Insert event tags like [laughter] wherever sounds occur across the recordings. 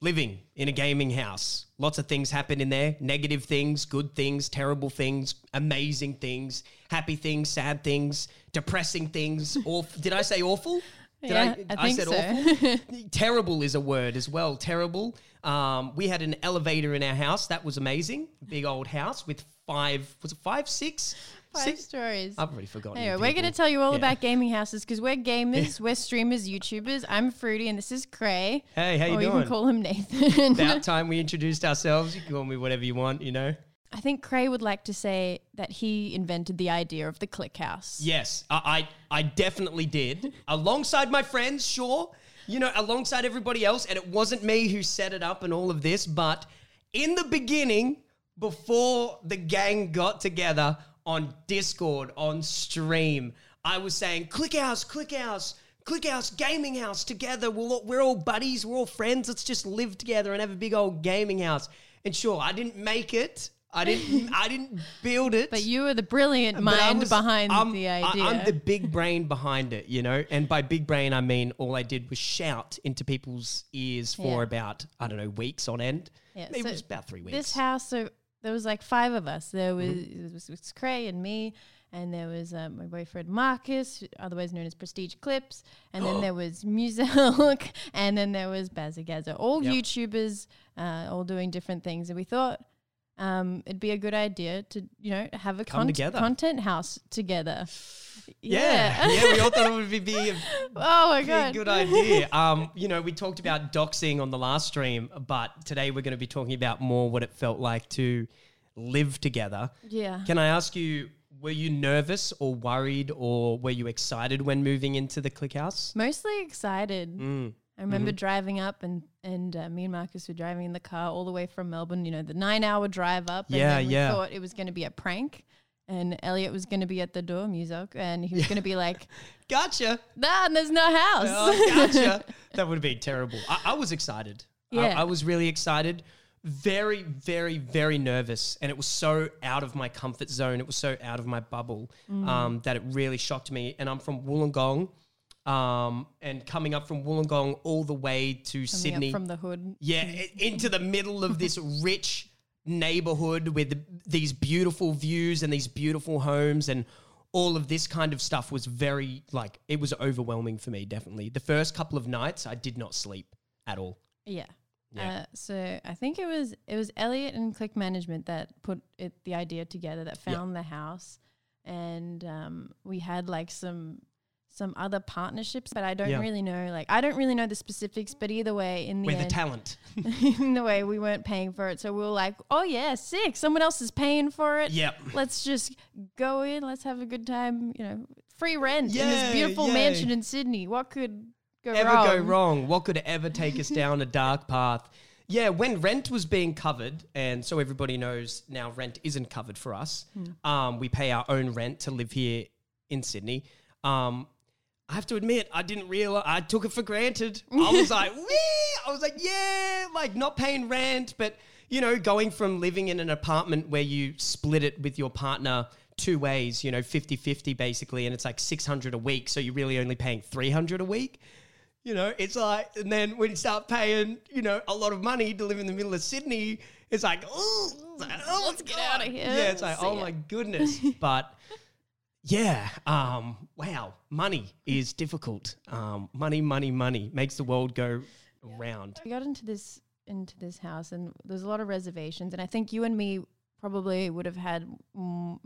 living in a gaming house. Lots of things happen in there negative things, good things, terrible things, amazing things, happy things, sad things, depressing things. [laughs] Or did I say awful? Did Yeah, I think so. awful? [laughs] Terrible is a word as well. Terrible. Um, we had an elevator in our house. That was amazing. Big old house with five, was it five, six? Five Six? stories. I've already forgotten. Anyway, we're going to tell you all Yeah. about gaming houses because we're gamers, we're streamers, YouTubers. I'm Fruity, and this is Cray. Hey, how you or you can call him Nathan. About [laughs] time we introduced ourselves. You can call me whatever you want, you know? I think Cray would like to say that he invented the idea of the click house. Yes, I, I, I definitely did. [laughs] alongside my friends, sure. You know, alongside everybody else. And it wasn't me who set it up and all of this, but in the beginning, before the gang got together on Discord, on stream, I was saying, click house, click house. Click house, gaming house together. We're all, we're all buddies. We're all friends. Let's just live together and have a big old gaming house. And sure, I didn't make it. I didn't. [laughs] I didn't build it. But you were the brilliant mind was- behind I'm- the I- idea. I'm the big brain behind it, you know. And by big brain, I mean all I did was shout into people's ears for Yeah. about I don't know weeks on end. Yeah, Maybe so it was about three weeks. this house, so there was like five of us. There was, Mm-hmm. it was, it was Cray and me, and there was uh, my boyfriend Marcus, otherwise known as Prestige Clips, and then [gasps] there was Muselk, [laughs] and then there was BazzaGazza. All Yep. YouTubers, uh, all doing different things, and we thought. Um, it'd be a good idea to, you know, have a con- content house together. Yeah, [laughs] yeah. We all thought it would be, be a [laughs] oh my god. good idea. Um, you know, we talked about doxing on the last stream, but today we're going to be talking about more what it felt like to live together. Yeah. Can I ask you? Were you nervous or worried, or were you excited when moving into the click house? Mostly excited. Mm. I remember driving up and and uh, me and Marcus were driving in the car all the way from Melbourne. You know, the nine hour drive up. And Yeah, we yeah. Thought it was going to be a prank, and Elliot was going to be at the door, Muselk, and he was going to be like, [laughs] Gotcha. "Nah, and there's no house." Oh, gotcha. [laughs] that would have been terrible. I, I was excited. I- Yeah. I, was really excited. Very, very, very nervous. And it was so out of my comfort zone. It was so out of my bubble Mm. um, that it really shocked me. And I'm from Wollongong. Um, and coming up from Wollongong all the way to Coming up Sydney. from the hood. Yeah, into the middle of this [laughs] rich neighborhood with these beautiful views and these beautiful homes and all of this kind of stuff was very like it was overwhelming for me definitely. The first couple of nights I did not sleep at all. Yeah. Yeah. Uh, so I think it was it was Elliot and Click Management that put it, the idea together that Yeah. found the house, and um, we had like some some other partnerships, but I don't Yeah. really know like I don't really know the specifics. But either way, in the We're the talent. [laughs] in the way we weren't paying for it, so we were like, oh yeah, sick. Someone else is paying for it. Yep. Let's just go in. Let's have a good time. You know, free rent in this beautiful yay. mansion in Sydney. What could go Ever wrong? go wrong? What could ever take us down a dark path? Yeah, when rent was being covered, and so everybody knows now rent isn't covered for us. Um, we pay our own rent to live here in Sydney. Um, I have to admit, I didn't realize. I took it for granted. I was [laughs] like, Wee! I was like, yeah, like not paying rent, but you know, going from living in an apartment where you split it with your partner two ways, you know, 50-50 basically, and it's like 600 a week, so you're really only paying 300 a week. You know, it's like, and then when you start paying, you know, a lot of money to live in the middle of Sydney, it's like, oh, Let's get out of here. Yeah, it's like, See oh ya. my [laughs] goodness. but yeah, um, wow, money is difficult. Um, money, money, money makes the world go round. we got into this into this house and there's a lot of reservations and i think you and me probably would have had mm,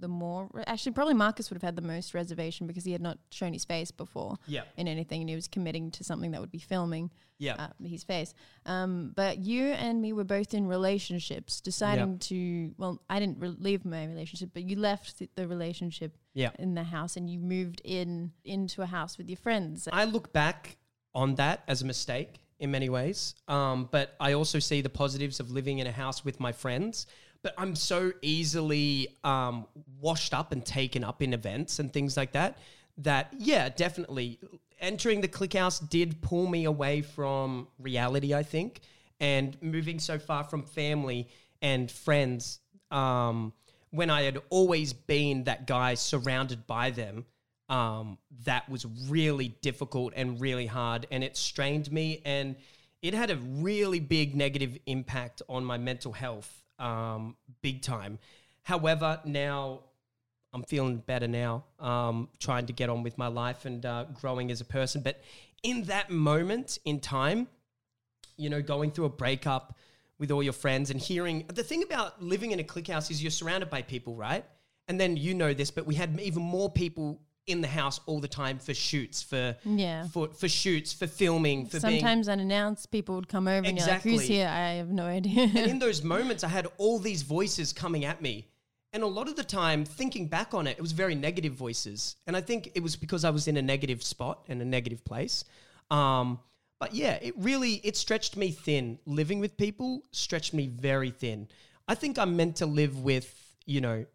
the more actually probably marcus would have had the most reservation because he had not shown his face before Yeah, in anything and he was committing to something that would be filming yeah, uh, his face. Um, but you and me were both in relationships deciding to well i didn't re- leave my relationship but you left the- the relationship in the house and you moved in into a house with your friends. I look back on that as a mistake in many ways, um, but I also see the positives of living in a house with my friends. But I'm so easily um, washed up and taken up in events and things like that. That yeah, definitely entering the click house did pull me away from reality. I think, and moving so far from family and friends. Um, when I had always been that guy surrounded by them, um, that was really difficult and really hard, and it strained me, and it had a really big negative impact on my mental health, um, big time. However, now I'm feeling better now, um, trying to get on with my life and uh, growing as a person. But in that moment in time, you know, going through a breakup with all your friends and hearing the thing about living in a click house is you're surrounded by people, right? And then you know this, but we had even more people in the house all the time for shoots, for Yeah. for, for shoots, for filming, for being Sometimes unannounced, people would come over and you're like, "Who's here?" I have no idea. and in [laughs] those moments, I had all these voices coming at me. And a lot of the time, thinking back on it, it was very negative voices. And I think it was because I was in a negative spot and a negative place. Um, but yeah, it really it stretched me thin. Living with people stretched me very thin. I think I'm meant to live with, you know,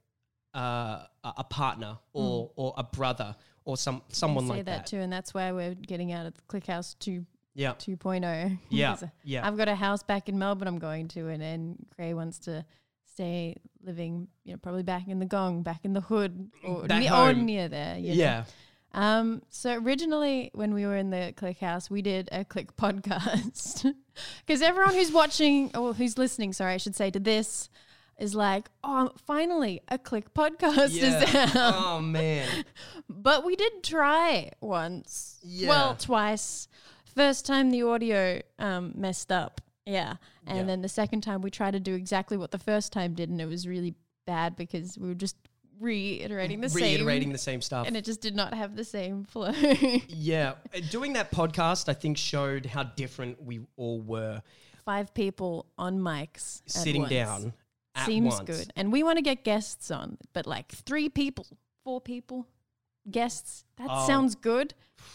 uh, a a partner or or a brother or some someone like that, that. too, and that's why we're getting out of the Click House 2, Yeah. 2.0. Yeah. [laughs] Yeah. I've got a house back in Melbourne I'm going to, and then Cray wants to stay living, you know, probably back in the gong, back in the hood, or, Back ne- or near there. you know. yeah. Um, so originally, when we were in the Click House, we did a Click [laughs] podcast because everyone who's watching or who's listening, sorry, I should say to this, is like, oh, finally a Click podcast is out. oh [laughs] man. But we did try once. Yeah. Well, twice. First time the audio um, messed up. Yeah. And Yeah. then the second time we tried to do exactly what the first time did, and it was really bad because we were just reiterating the Reiterating same. the same stuff. and it just did not have the same [laughs] flow. Yeah, uh, doing that podcast, I think, showed how different we all were Five people on mics. sitting down Seems once. good. And we want to get guests on, but like three people, four people, guests, that Oh. sounds good.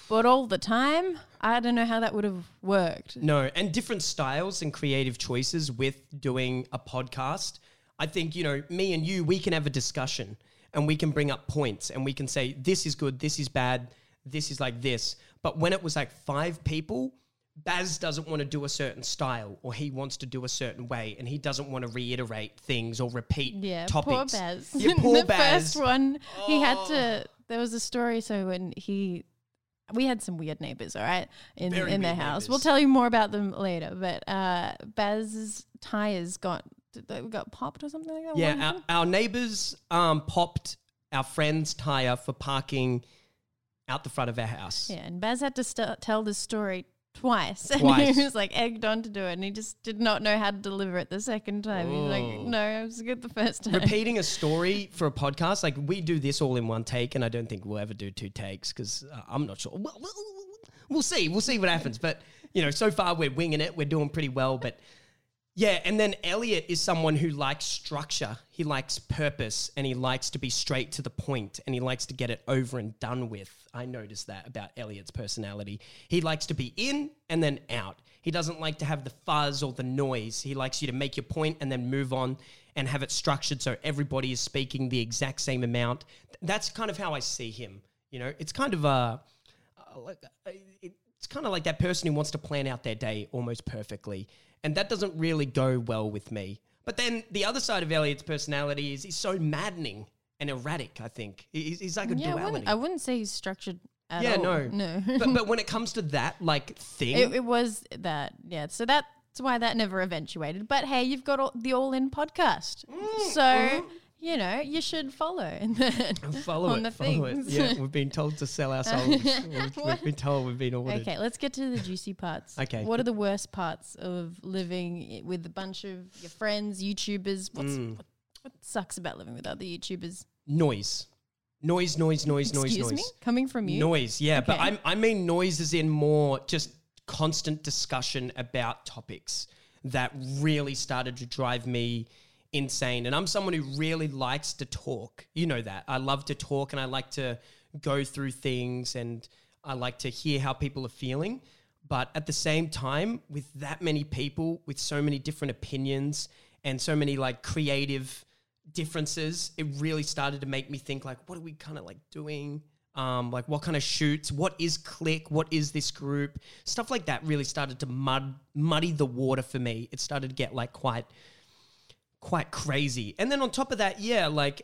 But all the time, I don't know how that would have worked. No, and different styles and creative choices with doing a podcast. I think, you know, me and you, we can have a discussion and we can bring up points and we can say, this is good, this is bad, this is like this. But when it was like five people, Baz doesn't want to do a certain style or he wants to do a certain way and he doesn't want to reiterate things or repeat Yeah, topics. poor Baz. Yeah, [laughs] poor the Baz. first one, he had Oh. to. There was a story. So when he, we had some weird neighbors. All right, in Very in their house. We'll tell you more about them later. But uh, Baz's tires got got popped or something like that. Yeah, our, our neighbors um, popped our friend's tire for parking out the front of our house. Yeah, and Baz had to st- tell this story twice. [laughs] And Twice. he was like egged on to do it, and he just did not know how to deliver it the second time. He's Oh. like, no, I was good the first time. Repeating a [laughs] story for a podcast, like we do this all in one take, and I don't think we'll ever do two takes because uh, I'm not sure. We'll, we'll, we'll see. We'll see what happens. But, you know, so far we're winging it. We're doing pretty well. But yeah, and then Elliot is someone who likes structure. He likes purpose and he likes to be straight to the point and he likes to get it over and done with. I noticed that about Elliot's personality. He likes to be in and then out. He doesn't like to have the fuzz or the noise. He likes you to make your point and then move on and have it structured so everybody is speaking the exact same amount. That's kind of how I see him. You know, it's kind of a like it's kind of like that person who wants to plan out their day almost perfectly, and that doesn't really go well with me. But then the other side of Elliot's personality is he's so maddening and erratic. I think He- he's, like a yeah, I duality. wouldn't, I wouldn't say he's structured at yeah, all. no, no. [laughs] but but when it [laughs] comes to that like thing, It, it was that, yeah. So that's why that never eventuated. But hey, you've got all, the All In podcast, Mm, so you know you should follow [laughs] and then follow on it, the follow things. it. Yeah, we've been told to sell our souls. [laughs] we've, we've been told we've been ordered. Okay, let's get to the juicy parts. [laughs] Okay. What are the worst parts of living with a bunch of your friends, YouTubers? What's, Mm. what, what sucks about living with other YouTubers? Noise, noise, noise, noise, noise, Excuse noise. me? Coming from you? Noise, yeah, but I, I mean noise is in more just constant discussion about topics that really started to drive me insane. And I'm someone who really likes to talk. You know that. I love to talk and I like to go through things and I like to hear how people are feeling. But at the same time, with that many people, with so many different opinions and so many like creative differences, it really started to make me think like, what are we kind of like doing? Um, like what kind of shoots? What is click? What is this group? Stuff like that really started to mud muddy the water for me. It started to get like quite quite crazy. And then on top of that, yeah, like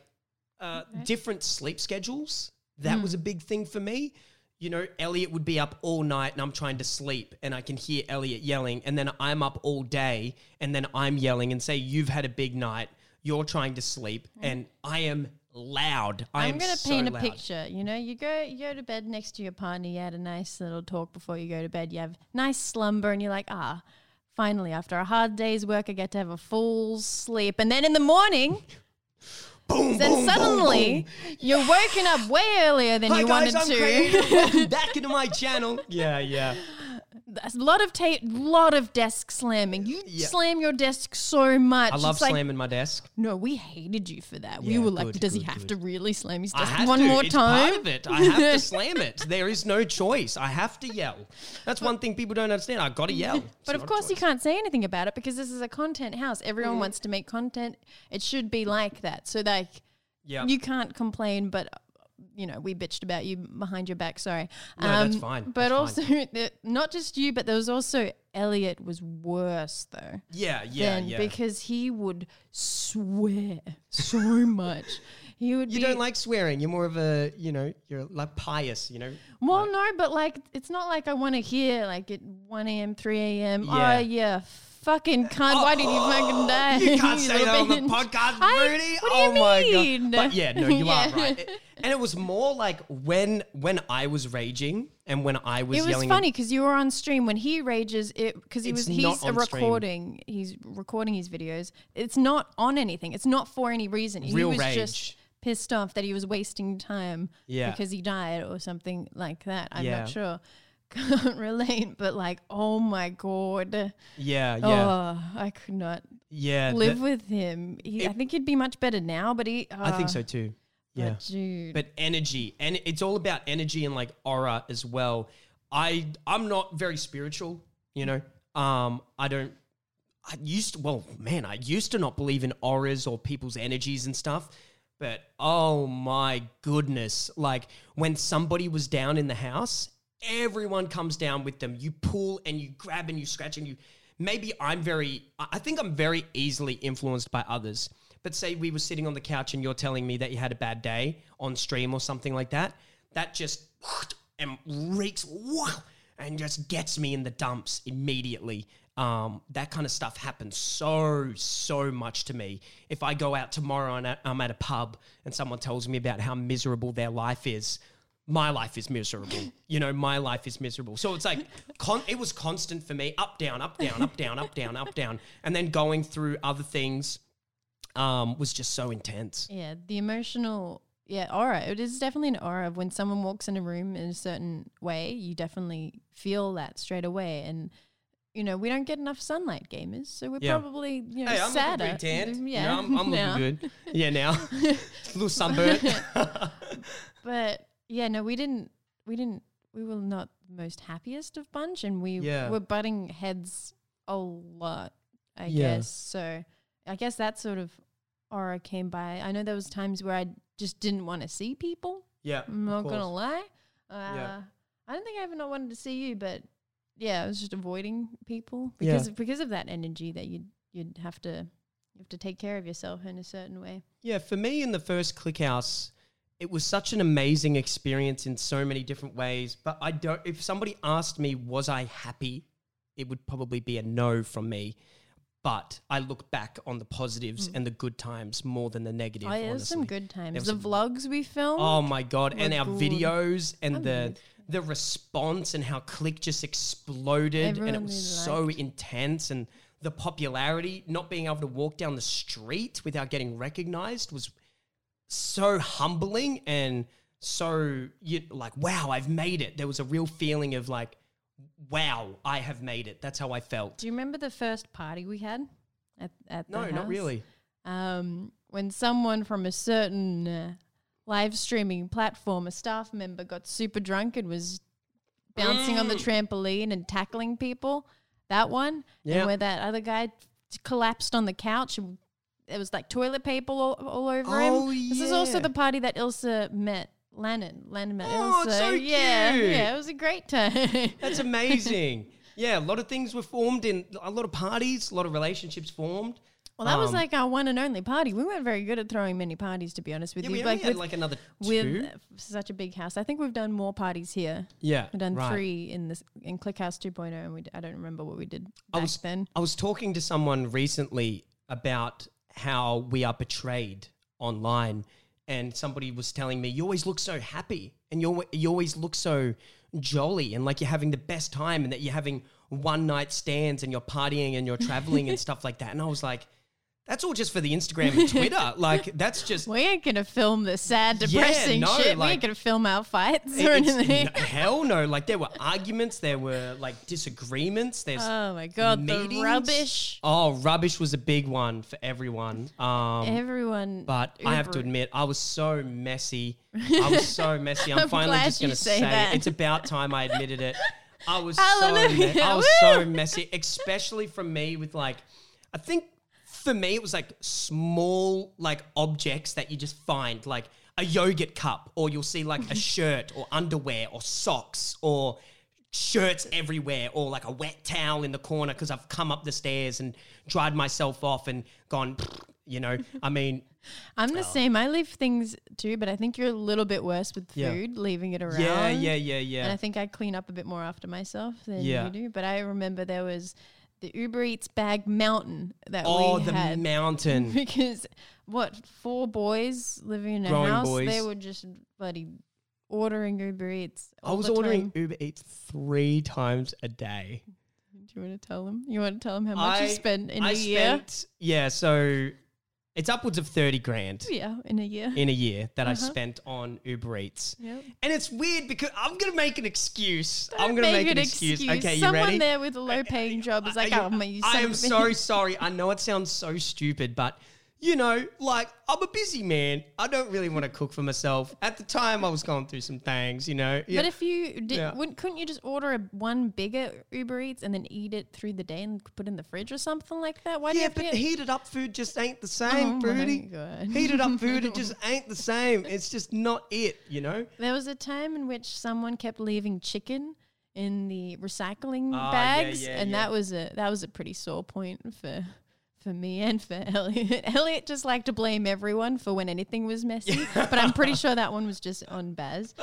uh, different sleep schedules. That was a big thing for me. you know, Elliot would be up all night and I'm trying to sleep and I can hear Elliot yelling. And then I'm up all day and then I'm yelling and say, You've had a big night. You're trying to sleep and I am loud. I I'm am gonna so paint a loud. picture. You know, you go you go to bed next to your partner. You had a nice little talk before you go to bed. You have nice slumber, and you're like, ah, finally, after a hard day's work, I get to have a full sleep. And then in the morning, [laughs] Boom, then boom, boom, suddenly boom. you're woken up way earlier than Hi you guys, wanted I'm to. [laughs] Welcome back into my channel. Yeah, yeah. A lot of ta- lot of desk slamming. You Yeah. slam your desk so much. I love it's like, slamming my desk. No, we hated you for that. we Yeah, were like, good, does he have good. to really slam his desk one to. more it's time? part of it. I have to [laughs] slam it. There is no choice. I have to yell. That's one thing people don't understand. I got to yell. It's But of course, you. Can't say anything about it because this is a content house. Everyone mm. wants to make content. It should be like that. So, like, Yeah. you can't complain, but. You know, we bitched about you behind your back. Sorry, Um, that's fine. But That's also, [laughs] the, not just you, but there was also Elliot was worse though. yeah, yeah, yeah. because he would swear so [laughs] much. He would you don't like swearing. You're more of a, you know, you're like pious, you know. Well, no, but like it's not like I want to hear like at one a.m., three a.m. Yeah. Oh yeah, fucking cunt! Why did you fucking die? [laughs] You can't say that on the podcast, I- what do you oh my mean? god! But yeah, no, you Yeah. are right. It- and it was more like when when I was raging and when I was It was yelling. funny because you were on stream when he rages. It because he It's was not he's a on stream. recording. He's recording his videos. It's not on anything. It's not for any reason. he was rage. just pissed off that he was wasting time Yeah. because he died or something like that. I'm Yeah. not sure. [laughs] Can't relate, but like, oh my god. yeah, yeah, Oh, I could not yeah. the- live with him. He, I think he'd be much better now, but he. I think uh, so too. Yeah. But dude, but energy and it's all about energy and like aura as well. I i'm not very spiritual you know? Um i don't i used to well man i used to not believe in auras or people's energies and stuff but oh my goodness. Like when somebody was down in the house everyone comes down with them. You pull and you grab and you scratch and you maybe i'm very I think i'm very easily influenced by others but say we were sitting on the couch and you're telling me that you had a bad day on stream or something like that that just [sniffs] and reeks [sniffs] and just gets me in the dumps immediately um, that kind of stuff happens so so much to me if i go out tomorrow and i'm at a pub and someone tells me about how miserable their life is my life is miserable. [laughs] You know, my life is miserable. So it's like con- it was constant for me, up down, up down, up down, up down, up down, and then going through other things um, was just so intense. yeah, the emotional. Yeah, aura. It is definitely an aura of when someone walks in a room in a certain way, you definitely feel that straight away. And you know, we don't get enough sunlight, gamers, so we're Yeah. probably you know Hey, I'm sadder. looking pretty tanned. Yeah, Yeah, I'm, I'm [laughs] now. looking good. Yeah, now a [laughs] little sunburnt. [laughs] But yeah, no, we didn't. We didn't. We were not the most happiest of bunch, and we Yeah. were butting heads a lot. I Yeah. guess so. I guess that sort of aura came by. I know there was times where I just didn't want to see people. yeah, I'm not gonna lie. Uh, I don't think I ever not wanted to see you, but yeah, I was just avoiding people Yeah. because because of that energy that you'd you'd have to you have to take care of yourself in a certain way. Yeah, for me in the first ClickHouse, it was such an amazing experience in so many different ways. But I don't. If somebody asked me, was I happy, it would probably be a no from me. But I look back on the positives hmm. and the good times more than the negative. Oh, yeah, there's some good times. The vlogs we filmed. Oh my god! And our good. videos and the Amazing. the response and how Click just exploded and it was so intense and the popularity, not being able to walk down the street without getting recognized was so humbling and so you like wow I've made it. There was a real feeling of like wow I have made it. That's how I felt. Do you remember the first party we had at at the No, not really. Um, when someone from a certain uh, live streaming platform, a staff member, got super drunk and was bouncing on the Mm. trampoline and tackling people. That one, Yeah. and where that other guy collapsed on the couch and there was like toilet paper all, all over Oh, him. This is also the party that Ilsa met Lannon met Oh, it's so yeah, cute. yeah, it was a great time. [laughs] That's amazing. yeah, a lot of things were formed in a lot of parties, a lot of relationships formed. Well, that was Um, like our one and only party. We weren't very good at throwing many parties, to be honest with yeah, you. we only like had with, like another with two. such a big house, I think we've done more parties here. Yeah, We've done right. three in this in Clickhouse 2.0, and we d- I don't remember what we did I back was- then. I was talking to someone recently about how we are portrayed online, and somebody was telling me, "You always look so happy, and you you always look so jolly, and like you're having the best time, and that you're having one night stands, and you're partying, and you're traveling, and [laughs] stuff like that." And I was like, "That's all just for the Instagram and Twitter. [laughs] like that's just." We ain't gonna film the sad, Yeah, depressing no, shit. we ain't gonna film our fights or anything. n- hell no! Like there were arguments, there were like disagreements. There's Oh my god, the meetings. rubbish. Oh, rubbish was a big one for everyone. Um, Everyone. but I have to admit, I was so messy. I was so [laughs] messy. I'm, I'm finally just to say say, it. it's about time I admitted it. I was [laughs] so me- I was so messy, especially from me with like, I think for me it was like small like objects that you just find like a yogurt cup, or you'll see like a [laughs] shirt or underwear or socks or shirts everywhere or like a wet towel in the corner because I've come up the stairs and dried myself off and gone, [sniffs] you know, I mean, I'm the uh, same. I leave things too, but I think you're a little bit worse with Yeah. food, leaving it around. yeah, yeah, yeah, yeah. And. I think I clean up a bit more after myself than Yeah. you do. But I remember there was the Uber Eats bag mountain that Oh, we the mountain. [laughs] because what four boys living in a Growing house, boys. they were just bloody ordering Uber Eats. I was ordering time. Uber Eats three times a day. Do you want to tell them? You want to tell them how much you spent in I a year? spent, yeah, so it's upwards of 30 grand Yeah, in a year. in a year that I Uh-huh. spent on Uber Eats. Yep. And it's weird because I'm going to make an excuse. Don't I'm going to make an excuse. Okay, you Someone ready? there with a low paying job is like, I, oh, my, you I son am of a-" so [laughs] sorry. I know it sounds so stupid, but you know, like I'm a busy man. I don't really want to cook for myself. At the time, I was going through some things, you know. But if you did, Yeah. wouldn't, couldn't you just order a, one bigger Uber Eats and then eat it through the day and put it in the fridge or something like that? Why do you yeah, but heated up food just ain't the Oh same, my Fruity. Heated up food, it [laughs] just ain't the same. It's just not it, you know. There was a time in which someone kept leaving chicken in the recycling Ah, yeah, bags, yeah, and yeah. that was a that was a pretty sore point for for me and for Elliot. [laughs] Elliot just liked to blame everyone for when anything was messy, but I'm pretty sure that one was just on Baz.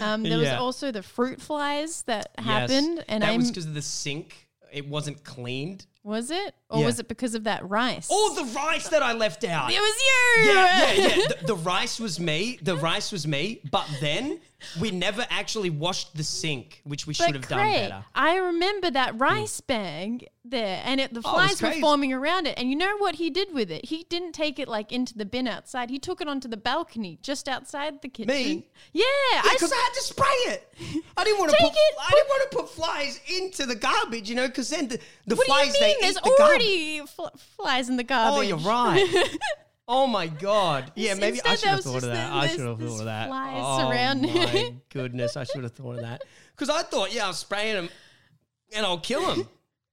Um, there was Yeah. also the fruit flies that happened, and that I was because of the sink. It wasn't cleaned. was it or Yeah. was it because of that rice? Oh, the rice that I left out. it was you. yeah, yeah, yeah. [laughs] The, the rice was me. The rice was me. But then [laughs] we never actually washed the sink, which we should have done Cray, better. I remember that hmm. rice bag there, and it, the Oh, it was flies were crazy. forming around it. And you know what he did with it? He didn't take it like into the bin outside. He took it onto the balcony just outside the kitchen. Me? Yeah, I Because s- I, had to spray it. I didn't want to [laughs] Take put. it, I didn't want to put flies into the garbage, you know, because then the, the what flies do you mean? they There's eat the garbage. already fl- flies in the garbage. Oh, you're right. [laughs] Oh my god! Yeah, maybe I should have thought of that. I should have thought of that. flies oh my [laughs] goodness! I should have thought of that because I thought, yeah, I'll spray them and I'll kill them,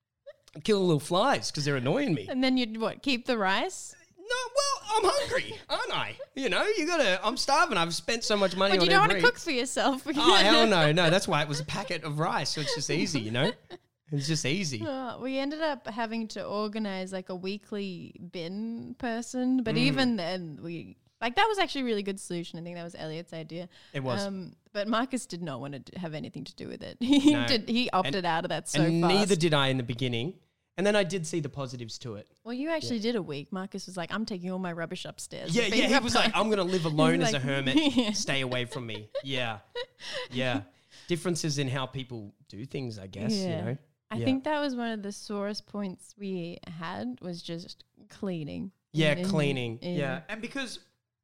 [laughs] kill the little flies because they're annoying me. And then you'd what? Keep the rice? No, well, I'm hungry, aren't I? You know, you gotta. I'm starving. I've spent so much money But you don't want to cook for yourself. [laughs] Oh hell no, no. That's why it was a packet of rice, so it's just easy, you know. It's just easy. Uh, we ended up having to organize like a weekly bin person, Mm. but even then, we like that was actually a really good solution. I think that was Elliot's idea. It was. um, but Marcus did not want to d- have anything to do with it. [laughs] He No. did. He opted out of that so and fast. neither did I in the beginning. And then I did see the positives to it. well, you actually did a week. Marcus was like, "I'm taking all my rubbish upstairs." Yeah, yeah. He was like, I'm gonna live [laughs] alone as a hermit. [laughs] Yeah. Stay away from me. Yeah, yeah. Differences in how people do things, I guess. You know. I Yeah. think that was one of the sorest points we had was just cleaning. Yeah, in- in- cleaning. in- Yeah, and because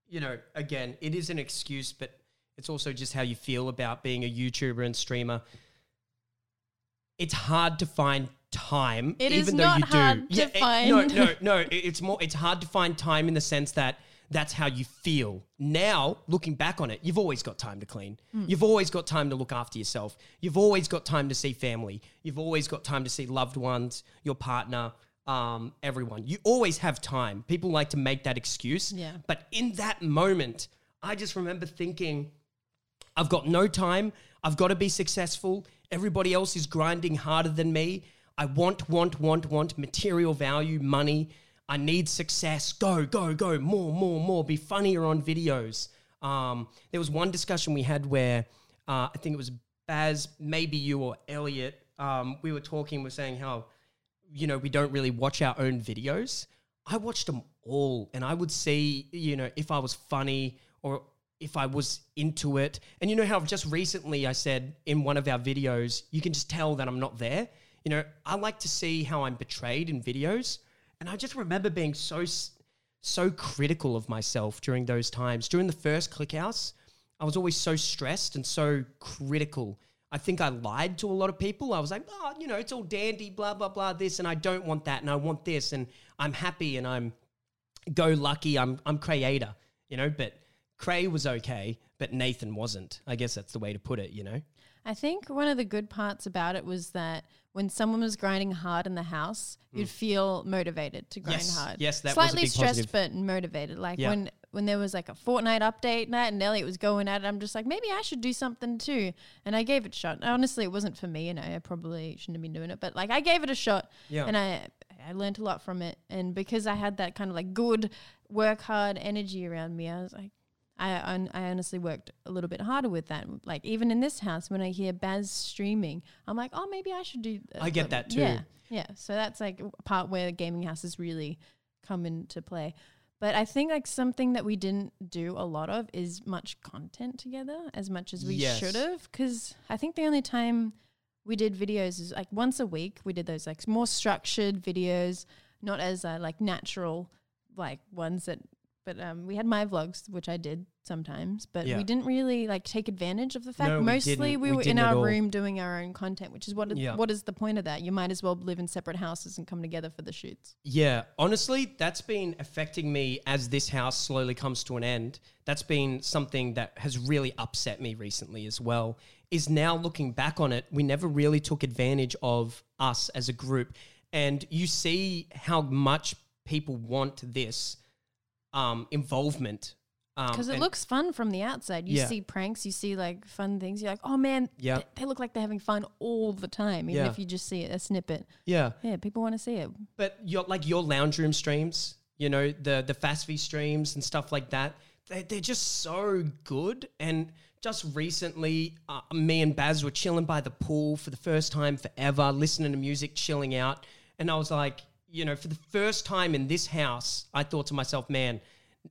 you know, again, it is an excuse, but it's also just how you feel about being a YouTuber and streamer. It's hard to find time, It is even though not you do. hard to it- no, no, no. [laughs] it- It's more. It's hard to find time in the sense that that's how you feel. Now, looking back on it, you've always got time to clean. Hmm. You've always got time to look after yourself. You've always got time to see family. You've always got time to see loved ones, your partner, um, everyone. You always have time. People like to make that excuse. Yeah. But in that moment, I just remember thinking, I've got no time. I've got to be successful. Everybody else is grinding harder than me. I want, want, want, want material value, money. I need success. Go, go, go. More, more, more. Be funnier on videos. Um, there was one discussion we had where uh, I think it was Baz, maybe you or Elliot. Um, we were talking, we're saying how, you know, we don't really watch our own videos. I watched them all and I would see, you know, if I was funny or if I was into it. And you know how just recently I said in one of our videos, you can just tell that I'm not there. You know, I like to see how I'm betrayed in videos. And I just remember being so so critical of myself during those times. During the first ClickHouse, I was always so stressed and so critical. I think I lied to a lot of people. I was like, oh, you know, it's all dandy, blah, blah, blah, this, and I don't want that, and I want this, and I'm happy and I'm go lucky, I'm I'm Crayator, you know, but Cray was okay, but Nathan wasn't. I guess that's the way to put it, you know? I think one of the good parts about it was that when someone was grinding hard in the house, hmm. you'd feel motivated to grind Yes, hard. yes, that was a slightly stressed positive. but motivated. Like Yeah. when when there was like a Fortnite update night and Elliot was going at it, I'm just like maybe I should do something too. And I gave it a shot. Honestly, it wasn't for me, and I probably shouldn't have been doing it, but like I gave it a shot, Yeah. and I I learned a lot from it. And because I had that kind of like good work hard energy around me, I was like. I, I honestly worked a little bit harder with that. Like even in this house, when I hear Baz streaming, I'm like, oh, maybe I should do. I get that too. Yeah, yeah. So that's like a part where gaming houses really come into play. But I think like something that we didn't do a lot of is much content together as much as we Yes. should have. Because I think the only time we did videos is like once a week. We did those like more structured videos, not as uh, like natural like ones that. But um, we had my vlogs, which I did sometimes, but Yeah. we didn't really like take advantage of the fact. No, Mostly, we, We were in our room doing our own content, which is what Yeah. what is the point of that? You might as well live in separate houses and come together for the shoots. Yeah, honestly, that's been affecting me as this house slowly comes to an end. That's been something that has really upset me recently as well. Is now looking back on it, we never really took advantage of us as a group. And you see how much people want this um, involvement. Um, Because it looks fun from the outside. You Yeah. see pranks, you see like fun things. You're like, oh man, Yeah. th- they look like they're having fun all the time, even Yeah. if you just see it, a snippet. Yeah. Yeah, people want to see it. But your like your lounge room streams, you know, the the Fasffy streams and stuff like that, they they're just so good. And just recently, uh, me and Baz were chilling by the pool for the first time forever, listening to music, chilling out. And I was like, you know, for the first time in this house, I thought to myself, man,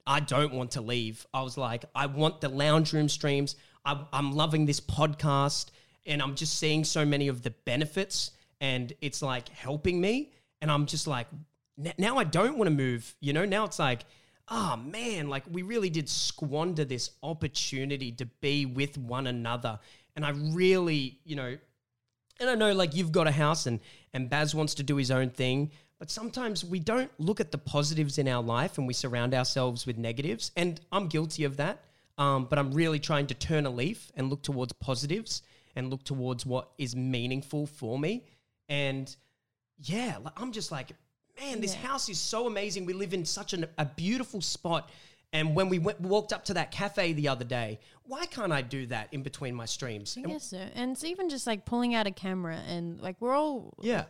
I don't want to leave. I was like, I want the lounge room streams. I'm, I'm loving this podcast, and I'm just seeing so many of the benefits, and it's like helping me. And I'm just like, now I don't want to move. You know, now it's like, oh man, like we really did squander this opportunity to be with one another. And I really, you know, and I know like you've got a house and and Baz wants to do his own thing, but sometimes we don't look at the positives in our life and we surround ourselves with negatives. And I'm guilty of that. Um, but I'm really trying to turn a leaf and look towards positives and look towards what is meaningful for me. And yeah, I'm just like, man, this Yeah. house is so amazing. We live in such an, a beautiful spot. And when we went, walked up to that cafe the other day, why can't I do that in between my streams? I And- guess so. And it's even just like pulling out a camera and like we're all yeah.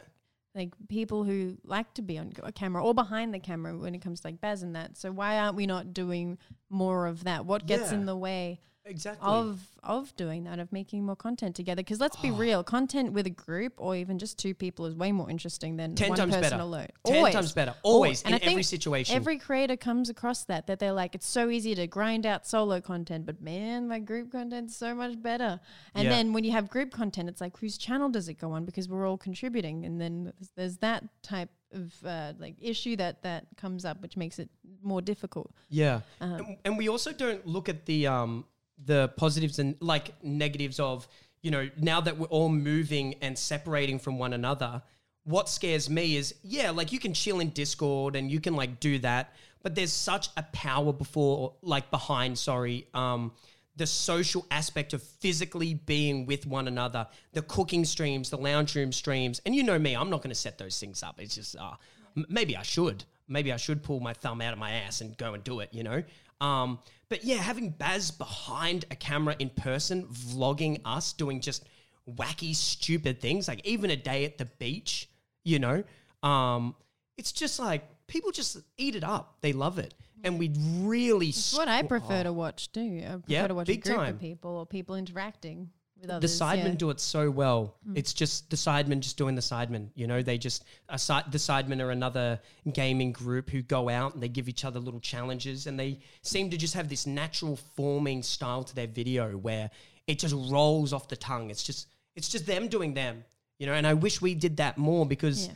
Like people who like to be on a camera or behind the camera when it comes to like Baz and that. So why aren't we not doing more of that? What gets Yeah. in the way Exactly. of of doing that of making more content together? Because let's be real, content with a group or even just two people is way more interesting than 10 one times person better. alone. 10 Always. times better. Always. And in every situation. Every creator comes across that that they're like, it's so easy to grind out solo content, but man, my group content's so much better. And Yeah. then when you have group content, it's like whose channel does it go on? Because we're all contributing, and then there's- there's that type of uh, like issue that that comes up, which makes it more difficult. yeah. Um, and, and we also don't look at the um the positives and like negatives of, you know, now that we're all moving and separating from one another, what scares me is, yeah, like you can chill in Discord and you can like do that, but there's such a power before like behind, sorry, um the social aspect of physically being with one another, the cooking streams, the lounge room streams, and you know me, I'm not going to set those things up. It's just, uh, m- maybe I should. Maybe I should pull my thumb out of my ass and go and do it, you know? Um, but yeah, having Baz behind a camera in person, vlogging us doing just wacky, stupid things, like even a day at the beach, you know? Um, it's just like people just eat it up. They love it, and we really. It's what I prefer to watch too. I prefer Yeah, to watch big a group time. of people or people interacting the others. sidemen yeah. do it so well. Mm. It's just the sidemen just doing the sidemen. You know, they just a side, the sidemen are another gaming group who go out and they give each other little challenges, and they seem to just have this natural forming style to their video where it just rolls off the tongue. It's just it's just them doing them. You know, and I wish we did that more because. Yeah.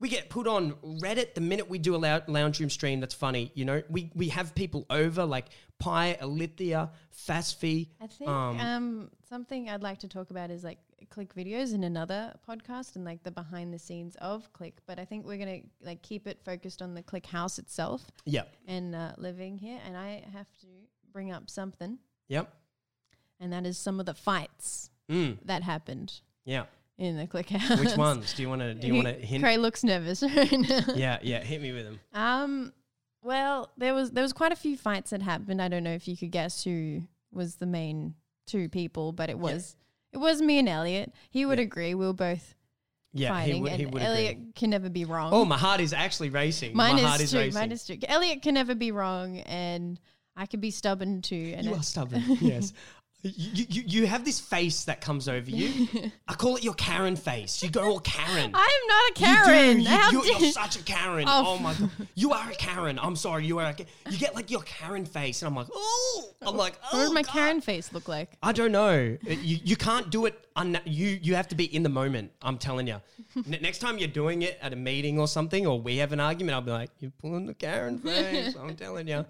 We get put on Reddit the minute we do a lounge room stream. That's funny, you know. We we have people over like Pi, Alithia, Fasffy. I think Um, um, something I'd like to talk about is like Click videos in another podcast and like the behind the scenes of Click. But I think we're gonna like keep it focused on the Click house itself Yeah. and uh, living here. And I have to bring up something, Yep. and that is some of the fights Mm, that happened yeah. In the Click house. Which ones do you want to? Do you want to hint? Cray looks nervous [laughs] right now. Yeah, yeah. Hit me with them. Um, well, there was there was quite a few fights that happened. I don't know if you could guess who was the main two people, but it was it was me and Elliot. He would Yeah. agree. We were both Yeah, fighting, he would. He would Elliot agree. can never be wrong. Oh, my heart is actually racing. mine my heart is is true. racing. Mine is true. Elliot can never be wrong, and I could be stubborn too. And you are stubborn. [laughs] yes. You, you, you have this face that comes over you. [laughs] I call it your Karen face. You go all Karen. [laughs] I'm not a You do. Karen. You, How you, dare- you're such a Karen. Oh, Oh, my god, you are a Karen. I'm sorry, you are. A, you get like your Karen face, and I'm like, oh, I'm like, oh. what would oh, my God. Karen face look like? I don't know. You, you can't do it. Un- you you have to be in the moment. I'm telling you. [laughs] N- next time you're doing it at a meeting or something, or we have an argument, I'll be like, "You're pulling the Karen face." I'm telling you.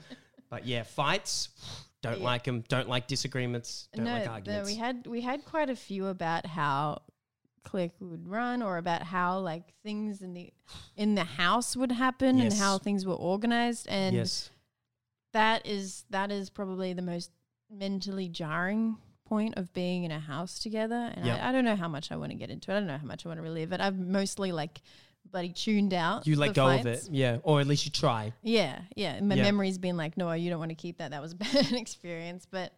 But yeah, fights. Don't Yeah. like them. Don't like disagreements. Don't like no, arguments. we had we had quite a few about how click would run or about how like things in the in the house would happen and how things were organized and yes. that is that is probably the most mentally jarring point of being in a house together and Yep. I, I don't know how much I want to get into it I don't know how much I want to relive it I've mostly like bloody tuned out You let go of it, yeah, or at least you try. yeah yeah my Yeah. memory's been like no you don't want to keep that that was a [laughs] bad experience but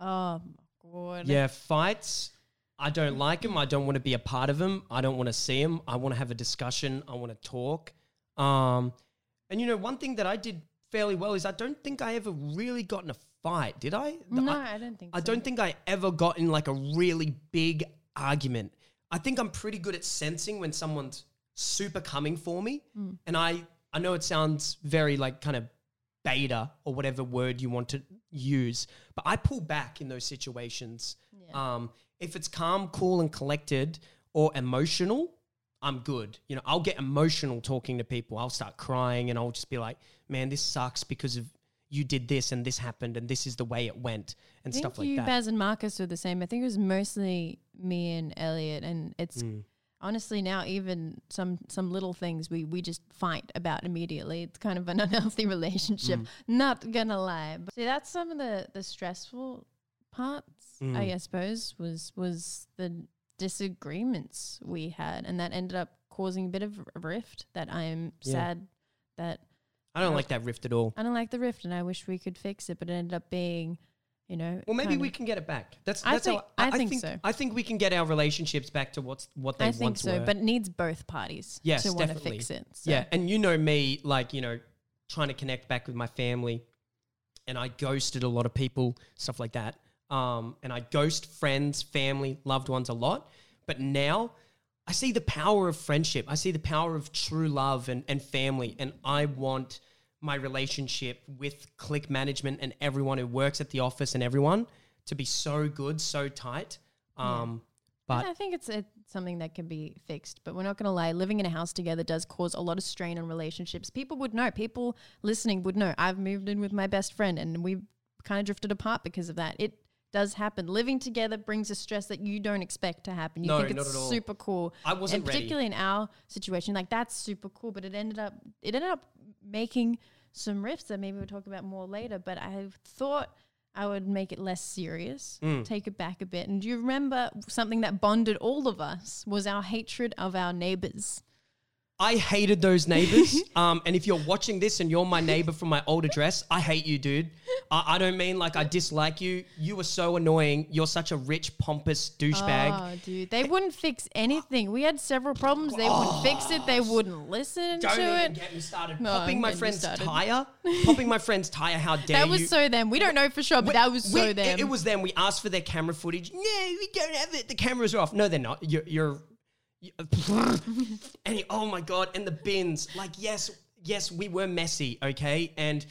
oh my god Yeah, fights. I don't like them. I don't want to be a part of them. I don't want to see them. I want to have a discussion. I want to talk. Um, and you know, one thing that I did fairly well is I don't think I ever really got in a fight. Did I? No I, I don't think I so. don't think I ever got in like a really big argument. I think I'm pretty good at sensing when someone's super coming for me. Mm. And I, I know it sounds very like kind of beta or whatever word you want to use, but I pull back in those situations. Yeah. Um, if it's calm, cool, and collected or emotional, I'm good. You know, I'll get emotional talking to people. I'll start crying and I'll just be like, man, this sucks because of you did this and this happened and this is the way it went and stuff like you, that. Baz, and Marcus were the same. I think it was mostly me and Elliot, and it's Mm. Honestly now even some some little things we we just fight about immediately. It's kind of an [laughs] unhealthy relationship. Mm. Not gonna lie, but see that's some of the the stressful parts. I Mm. I suppose was was the disagreements we had, and that ended up causing a bit of a rift. That I am Yeah. sad that I don't Yeah. like that rift at all. I don't like the rift, and I wish we could fix it, but it ended up being, you know, Well, maybe we of- can get it back. That's I that's think- how, I think so. I think we can get our relationships back to what's what they I think so, were. but it needs both parties Yes, to want to fix it. So. Yeah, and you know me, like you know, trying to connect back with my family, and I ghosted a lot of people, stuff like that. Um, and I ghost friends, family, loved ones a lot. But now I see the power of friendship. I see the power of true love and, and family. And I want my relationship with click management and everyone who works at the office and everyone to be so good, so tight. Um, but I think it's, it's something that can be fixed, but we're not going to lie. Living in a house together does cause a lot of strain on relationships. People would know. People listening would know. I've moved in with my best friend, and we've kind of drifted apart because of that. It does happen. Living together brings a stress that you don't expect to happen. You No, think not it's at all. super cool. I wasn't and ready. particularly in our situation, like that's super cool. But it ended up it ended up making some rifts that maybe we'll talk about more later. But I thought I would make it less serious, Mm. take it back a bit. And do you remember something that bonded all of us was our hatred of our neighbors? I hated those neighbors. [laughs] um, and if you're watching this and you're my neighbor from my old address, I hate you, dude. I, I don't mean like I dislike you. You were so annoying. You're such a rich, pompous douchebag. Oh, dude, they wouldn't fix anything. We had several problems. They wouldn't fix it. They wouldn't listen Don't to even it. get me started. No, popping my get me friend's started. tire. [laughs] popping my friend's tire. How dare you. That you? was so them. We don't know for sure, but that was so We- them. It, it was them. We asked for their camera footage. No, we don't have it. The cameras are off. No, they're not. You're. you're you- [laughs] and he- oh my god! And the bins. Like yes, yes, we were messy. Okay, and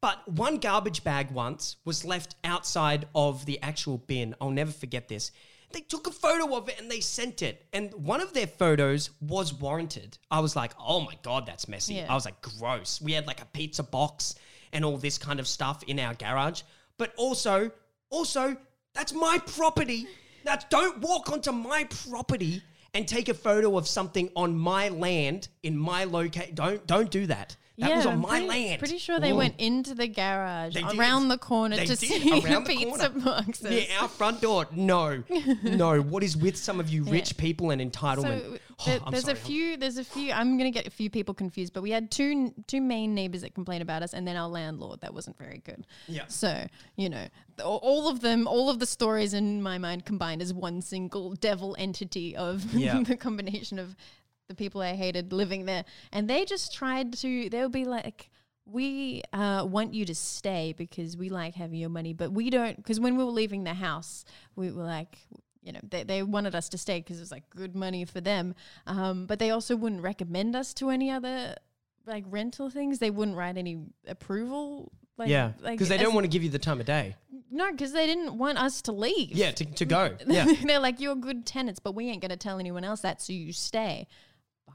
but one garbage bag once was left outside of the actual bin. I'll never forget this. They took a photo of it and they sent it. And one of their photos was warranted. I was like, oh my God, that's messy. Yeah. I was like, gross. We had like a pizza box and all this kind of stuff in our garage. But also, also, that's my property. That don't walk onto my property and take a photo of something on my land in my location. Don't don't do that. That was on I'm my pretty, land. Pretty sure they Ooh. went into the garage They did. around the corner They to did, see around [laughs] the pizza corner. boxes. Yeah, our front door. No, no. What is with some of you [laughs] rich people and entitlement? So Oh, there- there's sorry, a few. There's a few. I'm gonna get a few people confused, but we had two two main neighbors that complained about us, and then our landlord that wasn't very good. Yeah. So you know, all of them, all of the stories in my mind combined as one single devil entity of [laughs] Yeah. the combination of the people I hated living there, and they just tried to. They would be like. We uh, want you to stay because we like having your money, but we don't. Because when we were leaving the house, we were like, you know, they, they wanted us to stay because it was like good money for them. Um, but they also wouldn't recommend us to any other like rental things. They wouldn't write any approval. Like, yeah, like because they don't want to give you the time of day. No, because they didn't want us to leave. Yeah, to, to go. [laughs] Yeah. they're like you're good tenants, but we ain't gonna tell anyone else that, so you stay,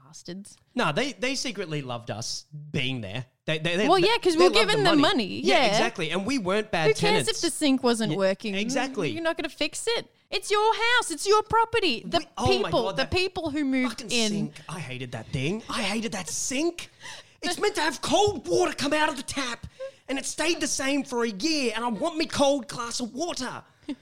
bastards. No, they they secretly loved us being there. They, they, they, Well, yeah, 'cause they we were giving them money. Yeah. exactly. And we weren't bad Who cares tenants. if the sink wasn't Yeah, working? exactly. You're not gonna fix it. It's your house. It's your property. The We- oh people, God, the people who moved in. sink. I hated that thing. I hated that sink. It's meant to have cold water come out of the tap, and it stayed the same for a year. And I want me cold glass of water. [laughs]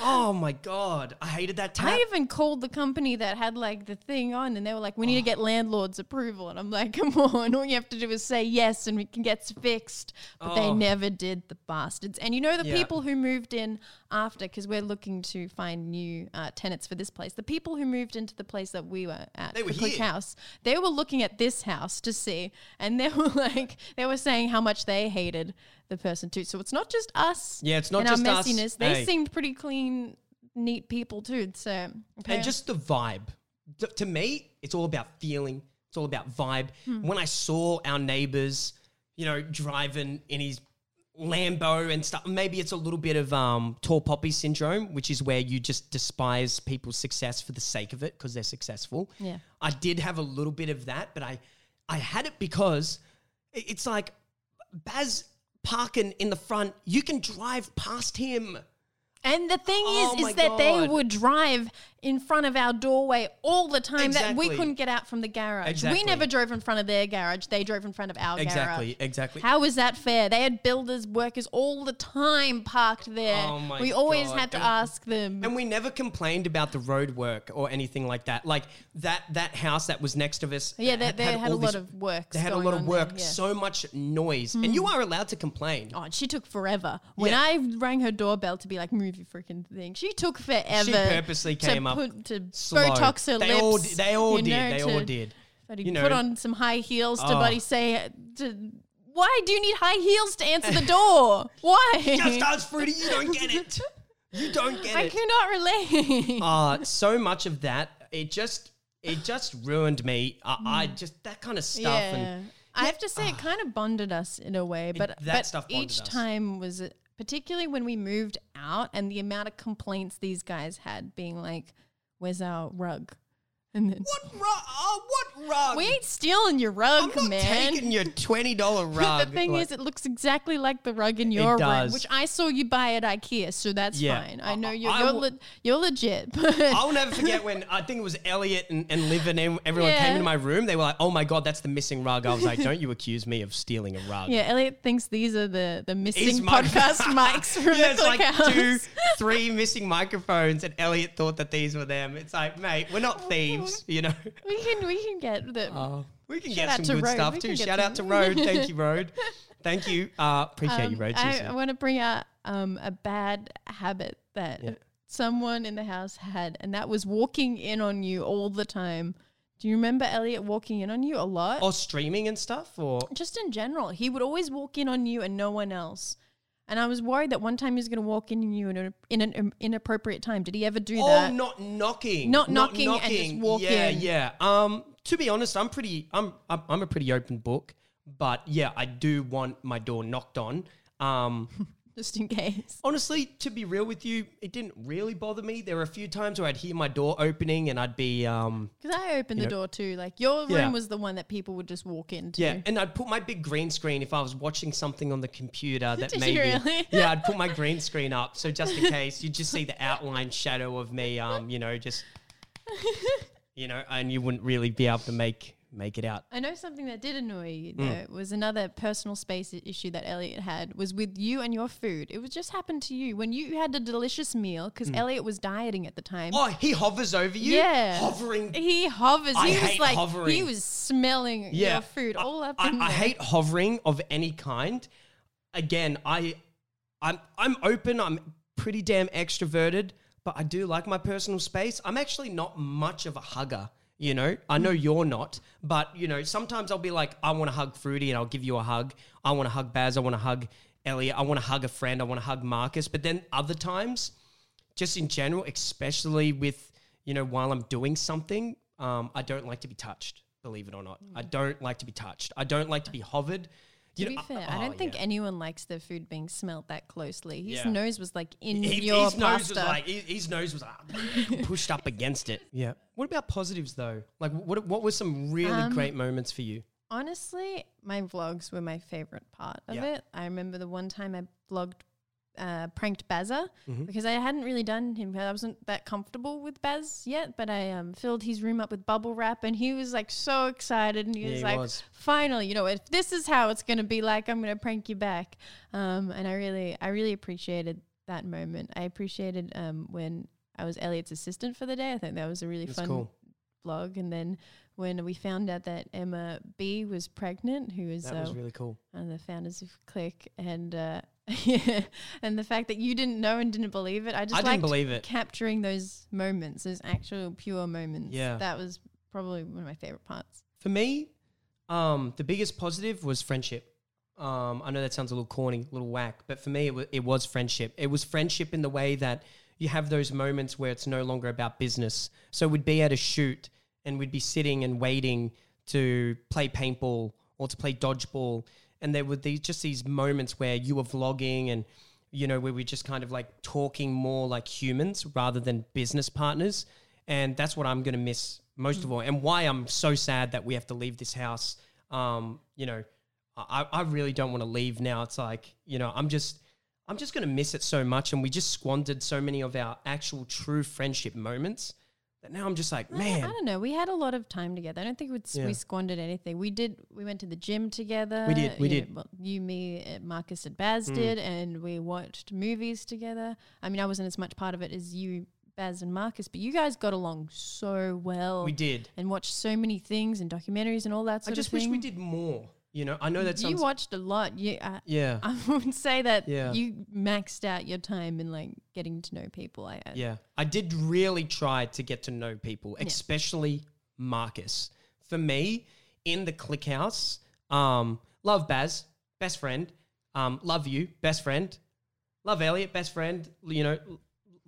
oh my god, I hated that tap. I even called the company that had like the thing on, and they were like, "We need to oh. get landlord's approval." And I'm like, [laughs] "Come on, all you have to do is say yes, and we can get it fixed." But they Oh. never did, the bastards. And you know the Yeah. people who moved in after, because we're looking to find new uh, tenants for this place. The people who moved into the place that we were at, They were the Click. House, they were looking at this house to see, and they [laughs] were like, they were saying how much they hated the person too. So it's not just us. Yeah, it's not and just our us. messiness. They Hey. seemed pretty clean, neat people too. So and just the vibe. T- to me, it's all about feeling. It's all about vibe. Hmm. When I saw our neighbors, you know, driving in his Lambo and stuff, maybe it's a little bit of um, tall poppy syndrome, which is where you just despise people's success for the sake of it because they're successful. Yeah. I did have a little bit of that, but I, I had it because it's like Baz parking in the front. You can drive past him. And the thing Oh is, is that they would drive in front of our doorway all the time that we couldn't get out from the garage. Exactly. We never drove in front of their garage. They drove in front of our Exactly, garage. exactly. How is that fair? They had builders, workers all the time parked there. Oh my we always God. had to And- ask them. And we never complained about the road work or anything like that. Like that that house that was next to us. yeah, they, had- they had, all a lot of work. They had a lot of work, There, yeah. so much noise, and hmm. you are allowed to complain. Oh, she took forever. When Yeah. I rang her doorbell to be like, move your freaking thing, she took forever. She purposely came up put, to slow. Botox her They lips. all they all you did. know, They all did. Put on some high heels to Oh. buddy say to why do you need high heels to answer the door? [laughs] Why? Just us, Fruity. You don't get it. You don't get I it. I cannot relate. Uh, so much of that, it just it just ruined me. I, I just that kind of stuff yeah. and I have to say it kind of bonded us in a way, but that but stuff bonded each us. time was uh, particularly when we moved out and the amount of complaints these guys had being like, "Where's our rug?" And then what rug? Oh, what rug? we ain't stealing your rug, I'm rug, not man. taking your [laughs] twenty dollar rug. the thing Like- is, it looks exactly like the rug in your room, does. which I saw you buy at IKEA, so that's Yeah. fine. I I- know you're I you're, will- le- you're legit, [laughs] but I'll never forget when I think it was Elliot and, and Liv and ev- everyone came into my room. They were like, "Oh my god, that's the missing rug." I was like, "Don't you accuse me of stealing a rug?" yeah, Elliot thinks these are the the He's missing my- podcast [laughs] mics from yeah, the it's like Click House. two, three missing microphones, and Elliot thought that these were them. It's like, mate, we're not oh thieves. You know. [laughs] We can we can get the Uh, we can Shout get some good Rode. stuff We too. Shout out to Rode. Thank you, [laughs] Rode. Thank you. Uh, appreciate you, Um, Rode. I. I want to bring out um, a bad habit that Yeah. someone in the house had, and that was walking in on you all the time. Do you remember Elliot walking in on you a lot? or streaming and stuff, or Just in general, he would always walk in on you and no one else. And I was worried that one time he was going to walk in on you in, a, in an um, inappropriate time. Did he ever do that? oh, that? not knocking, Not knocking and just walk yeah, in. Yeah, Um, to be honest, I'm pretty. I'm. I'm, I'm a pretty open book, but yeah, I do want my door knocked on. Um, [laughs] [laughs] Just in case. honestly, to be real with you, it didn't really bother me. There were a few times where I'd hear my door opening and I'd be um, Because I opened the know- door too. Like your room Yeah. was the one that people would just walk into. Yeah, and I'd put my big green screen if I was watching something on the computer [laughs] that maybe. really? [laughs] Yeah, I'd put my green screen up so just in case you just see the outline shadow of me. Um, you know, just you know, and you wouldn't really be able to make make it out. I know something that did annoy you Hmm. though was another personal space issue that Elliot had was with you and your food. It was just happened to you when you had a delicious meal because Elliot was dieting at the time. Oh, he hovers over you. Yeah. hovering. He hovers. I he was hate like he was smelling Yeah, your food I- all up I, I there. hate hovering of any kind. Again, I, I'm I'm open. I'm pretty damn extroverted, but I do like my personal space. I'm actually not much of a hugger. You know, I know you're not, but you know, sometimes I'll be like, I want to hug Fruity, and I'll give you a hug. I want to hug Baz. I want to hug Elliot. I want to hug a friend. I want to hug Marcus. But then other times, just in general, especially with you know while I'm doing something, um, I don't like to be touched. Believe it or not, I don't like to be touched. I don't like to be hovered. To You be know, fair, oh, I don't think yeah. anyone likes their food being smelt that closely. His Yeah. nose was like in He- your his nose was like his, his nose was like, [laughs] pushed up against it. Yeah. What about positives though? Like, what what were some really Um, great moments for you? Honestly, my vlogs were my favorite part of Yeah. it. I remember the one time I vlogged, uh, pranked Bazza Mm-hmm. because I hadn't really done him. I wasn't that comfortable with Baz yet, but I um, filled his room up with bubble wrap and he was like so excited and he Yeah, was he like, was. finally, you know, if this is how it's going to be like, I'm going to prank you back. Um, and I really, I really appreciated that moment. I appreciated um, when I was Elliot's assistant for the day. I think that was a really That's fun cool. vlog. And then when we found out that Emma B was pregnant, who is That uh, was really cool. one of the founders of Click, and uh, yeah, [laughs] and the fact that you didn't know and didn't believe it, I just I didn't believe it. capturing those moments, those actual pure moments. Yeah. that was probably one of my favorite parts. For me, um, the biggest positive was friendship. Um, I know that sounds a little corny, a little whack, but for me, it, wa it was friendship. It was friendship in the way that you have those moments where it's no longer about business. So we'd be at a shoot and we'd be sitting and waiting to play paintball or to play dodgeball. And there were these just these moments where you were vlogging and you know, where we're just kind of like talking more like humans rather than business partners. And that's what I'm going to miss most of all. And why I'm so sad that we have to leave this house. Um, you know, I, I really don't want to leave now. It's like, you know, I'm just, I'm just going to miss it so much. And we just squandered so many of our actual true friendship moments that now I'm just like, man, I, don't know. We had a lot of time together. I don't think we'd, Yeah. we squandered anything. We did. We went to the gym together. We did, we you did. Mm. well, you, me, uh, Marcus, and Baz did, and we watched movies together. I mean, I wasn't as much part of it as you, Baz, and Marcus, but you guys got along so well. we did. and watched so many things and documentaries and all that I just wish thing. we did more. You know, I know that you watched a lot. You, uh, yeah. [laughs] I would say that Yeah. you maxed out your time in like getting to know people. I, Yeah, I did really try to get to know people, Yeah. especially Marcus. For me, in the click house, um, love Baz, best friend. Um, love you, best friend. Love Elliot, best friend. You know,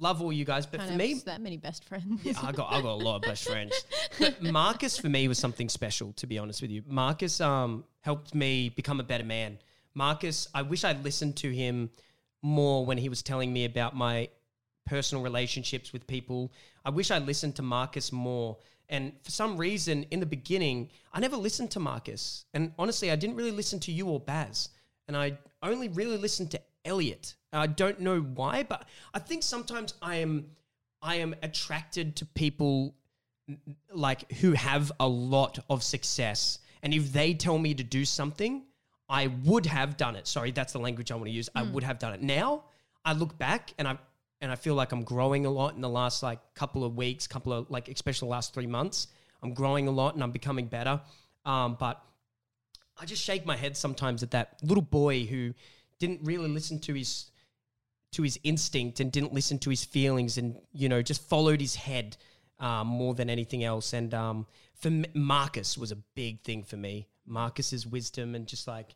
love all you guys. But Can't for me, that many best friends. yeah, I got I got a lot of best [laughs] friends. But Marcus for me was something special, to be honest with you. Marcus um helped me become a better man. Marcus, I wish I'd listened to him more when he was telling me about my personal relationships with people. I wish I listened to Marcus more. And for some reason, in the beginning, I never listened to Marcus. And honestly, I didn't really listen to you or Baz. And I only really listened to Elliot. I don't know why, but I think sometimes I am I am attracted to people like who have a lot of success. And if they tell me to do something, I would have done it. Sorry, that's the language I want to use. I would have done it. Now I look back and I and I feel like I'm growing a lot in the last like couple of weeks, couple of like especially the last three months. I'm growing a lot and I'm becoming better. Um, but I just shake my head sometimes at that little boy who didn't really listen to his to his instinct and didn't listen to his feelings and you know just followed his head um, more than anything else. And um, for M- Marcus was a big thing for me. Marcus's wisdom and just like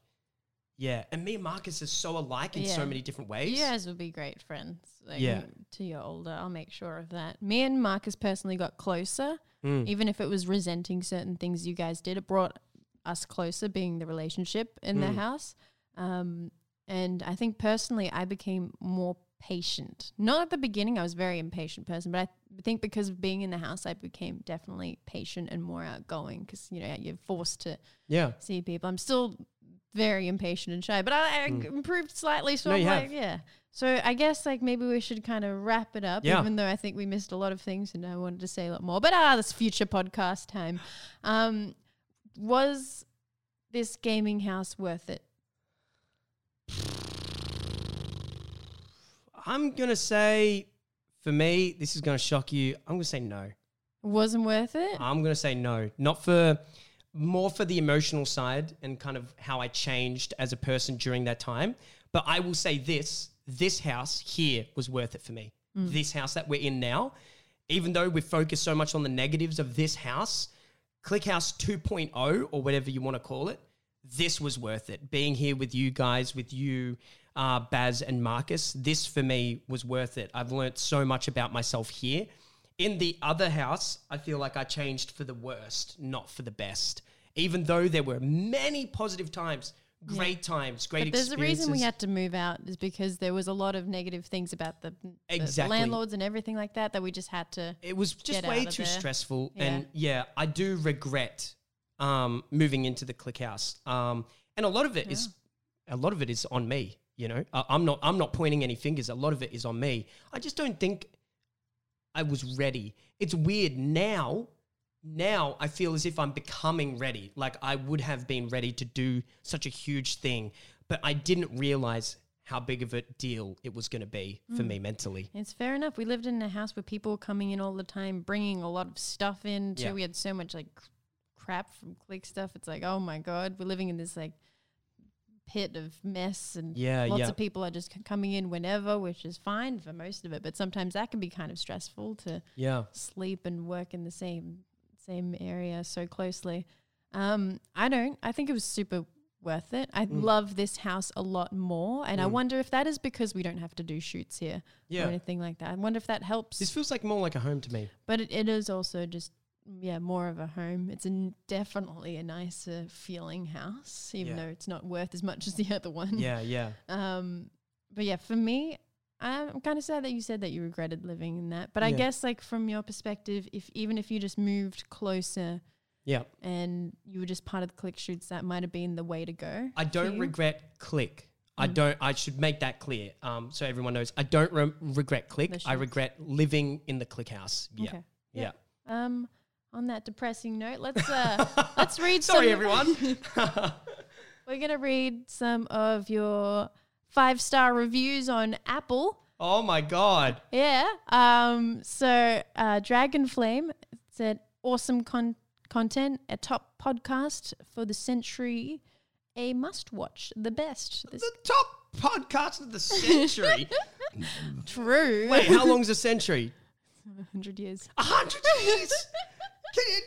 yeah, and me and Marcus are so alike in so many different ways. You guys would be great friends. Like, Yeah. To your older, I'll make sure of that. Me and Marcus personally got closer, Mm. even if it was resenting certain things you guys did. It brought us closer, being the relationship in the Mm. house. Um, and I think personally, I became more patient. Not at the beginning, I was a very impatient person, but I think because of being in the house, I became definitely patient and more outgoing because you know you're forced to Yeah. see people. I'm still very impatient and shy, but I, I improved slightly. So. No, I'm like, have. yeah. So I guess like maybe we should kind of wrap it up, Yeah. even though I think we missed a lot of things and I wanted to say a lot more. But ah, this future podcast time. Um, was this gaming house worth it? I'm gonna say, for me, this is gonna shock you. I'm gonna say no. Wasn't worth it? I'm gonna say no. Not for more for the emotional side and kind of how I changed as a person during that time. But I will say this: this house here was worth it for me. Mm. This house that we're in now, even though we focus so much on the negatives of this house, ClickHouse 2.0 or whatever you want to call it, this was worth it. Being here with you guys, with you, uh, Baz and Marcus, this for me was worth it. I've learned so much about myself here. In the other house, I feel like I changed for the worst, not for the best. Even though there were many positive times, great times, great But there's a reason we had to move out is because there was a lot of negative things about the, the- the landlords and everything like that that we just had to. it was just way too there. stressful Yeah. and yeah i do regret um, moving into the click house um, and a lot of it is a lot of it is on me you know I, i'm not i'm not pointing any fingers a lot of it is on me i just don't think i was ready it's weird now now i feel as if i'm becoming ready like i would have been ready to do such a huge thing but i didn't realize how big of a deal it was going to be for Mm. me mentally It's fair enough. We lived in a house with people were coming in all the time, bringing a lot of stuff in. Too. Yeah. We had so much like crap from click stuff. It's like, oh my god, we're living in this like pit of mess, and yeah lots yeah of people are just c- coming in whenever, which is fine for most of it. But sometimes that can be kind of stressful to yeah sleep and work in the same same area so closely. Um, I don't. I think it was super worth it. I Mm. love this house a lot more, and I Mm. wonder if that is because we don't have to do shoots here yeah or anything like that. I wonder if that helps. This feels like more like a home to me. but it, it is also just yeah more of a home. It's a n- definitely a nicer feeling house, even Yeah. though it's not worth as much as the [laughs] other one. Yeah, yeah. Um, but yeah, for me, I'm kind of sad that you said that you regretted living in that. But I Yeah. guess like from your perspective, if even if you just moved closer Yeah. and you were just part of the click shoots, that might have been the way to go. I don't regret click. I Mm. don't. I should make that clear, um, so everyone knows. I don't re- regret click. I regret living in the click house. Yeah, Okay. yeah. Um, on that depressing note, let's uh, [laughs] let's read. Some Sorry, everyone. [laughs] We're gonna read some of your five star reviews on Apple. oh my god. Yeah. Um. So, uh, Dragon Flame said, "Awesome con- content, a top podcast for the century, a must watch, the best." This The top podcast of the century. [laughs] true. Wait, how long's a century? hundred years. A hundred years.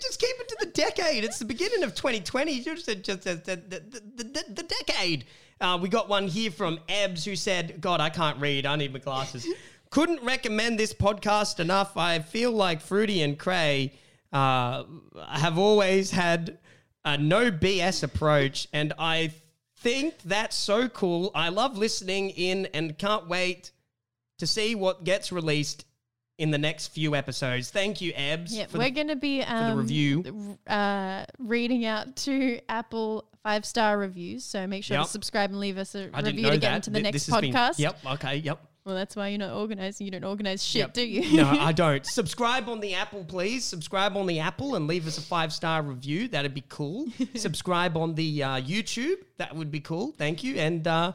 Just keep it to the decade. It's the beginning of 2020. Just, just, just the, the, the, the, the decade. Uh, we got one here from Ebs who said, God, I can't read. I need my glasses. [laughs] Couldn't recommend this podcast enough. I feel like Fruity and Cray uh, have always had a no BS approach, and I think that's so cool. I love listening in and can't wait to see what gets released in the next few episodes. Thank you, Ebbs. Yeah, we're gonna be um, the review. uh, reading out two Apple five star reviews. So make sure Yep. to subscribe and leave us a I review to get into the Th- next has been- podcast. yep. Okay. Yep. Well, that's why you're not organizing. You don't organize shit, Yep. do you? no, I [laughs] don't. Subscribe on the Apple, please. Subscribe on the Apple and leave us a five star review. That'd be cool. [laughs] Subscribe on the uh, YouTube. That would be cool. Thank you. And uh,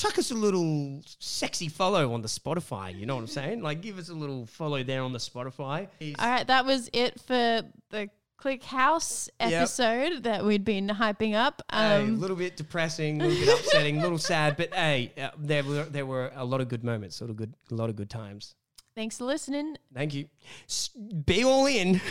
chuck us a little sexy follow on the Spotify. You know what I'm saying? Like, give us a little follow there on the Spotify. All right, that was it for the Click House episode that we'd been hyping up. A Um, little bit depressing, a little bit upsetting, a little sad, but hey, uh, there were there were a lot of good moments, a lot of good, a lot of good times. thanks for listening. Thank you. S- be all in. [laughs]